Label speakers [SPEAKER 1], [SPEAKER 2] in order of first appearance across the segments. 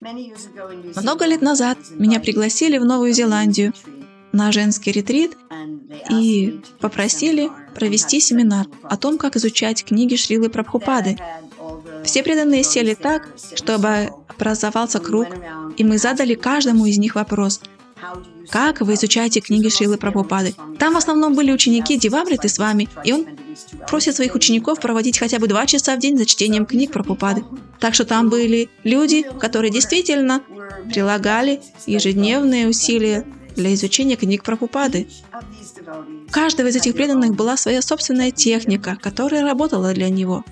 [SPEAKER 1] Много лет назад меня пригласили в Новую Зеландию на женский ретрит и попросили провести семинар о том, как изучать книги Шрилы Прабхупады. Все преданные сели так, чтобы образовался круг, и мы задали каждому из них вопрос – как вы изучаете книги Шрилы Прабхупады? Там в основном были ученики Дивамриты с вами, и он просит своих учеников проводить хотя бы два часа в день за чтением книг Прабхупады. Так что там были люди, которые действительно прилагали ежедневные усилия для изучения книг Прабхупады. У каждого из этих преданных была своя собственная техника, которая работала для него.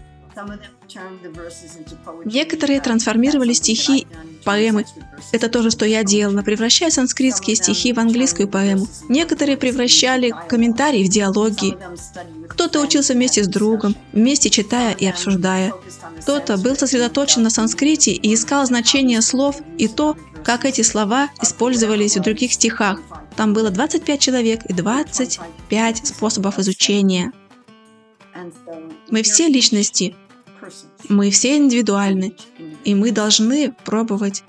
[SPEAKER 1] Некоторые трансформировали стихи поэмы. Это то же, что я делала, превращая санскритские стихи в английскую поэму. Некоторые превращали комментарии в диалоги. Кто-то учился вместе с другом, вместе читая и обсуждая. Кто-то был сосредоточен на санскрите и искал значение слов и то, как эти слова использовались в других стихах. Там было 25 человек и 25 способов изучения. Мы все личности, мы все индивидуальны, и мы должны пробовать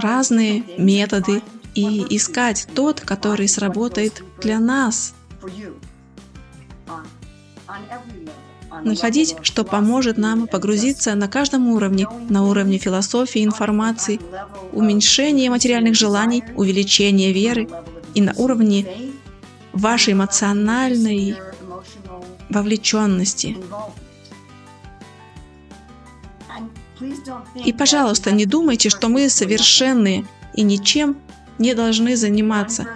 [SPEAKER 1] разные методы и искать тот, который сработает для нас. Находить, что поможет нам погрузиться на каждом уровне, на уровне философии, информации, уменьшения материальных желаний, увеличения веры и на уровне вашей эмоциональной вовлеченности. И, пожалуйста, не думайте, что мы совершенные и ничем не должны заниматься.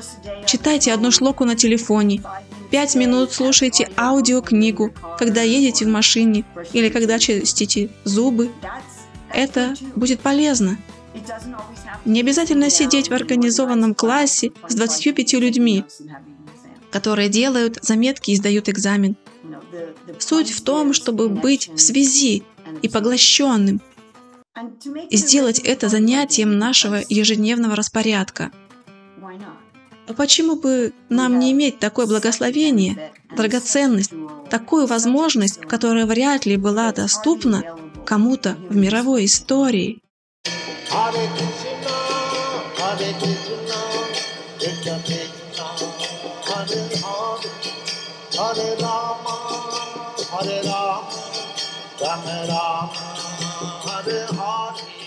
[SPEAKER 1] Читайте одну шлоку на телефоне, пять минут слушайте аудиокнигу, когда едете в машине или когда чистите зубы. Это будет полезно. Не обязательно сидеть в организованном классе с 25 людьми, которые делают заметки и сдают экзамен. Суть в том, чтобы быть в связи и поглощенным, и сделать это занятием нашего ежедневного распорядка. А почему бы нам не иметь такое благословение, драгоценность, такую возможность, которая вряд ли была доступна кому-то в мировой истории? Hare Rama, Hare Rama, Ram Ram Hare Hare